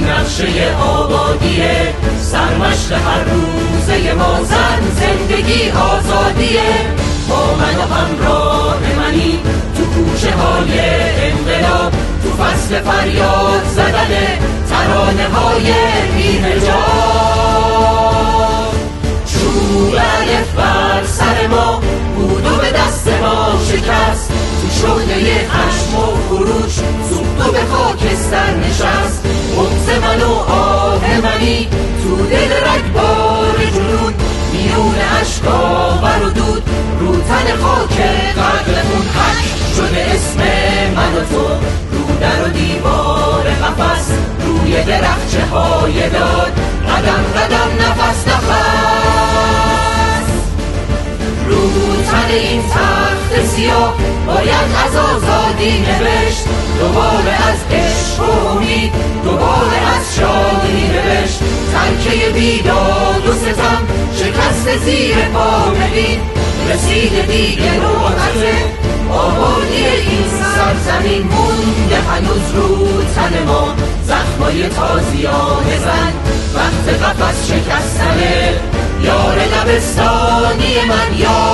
نقشه آبادیه. سرمشق هر روزه ما زن زندگی آزادیه. با من و همراه منی تو کوچه های انقلاب. تو فصل فریاد زدن ترانه های چوب بر سر ما بود و به دست ما شکست؟ تو شعله خشم و خروش سوخت و به خاکستر نشست. من و آه منی تو دل رگبار جنون. میون عشقا و دود رو تن خاک قدرمون حک شده اسم من و تو رو در و دیوار قفص روی درخچه های داد قدم قدم نفس نفس. رو تن این تخت سیاه باید از آزادی نوشت. دوباره از عشق و امید بیداد و ستم شکست زیر پا ببین رسید دیگه نوبت آبادی این سرزمین مونده هنوز رو تن ما. زخمای تازیان زن وقت قفص شکستنه. یار لبستانی من یار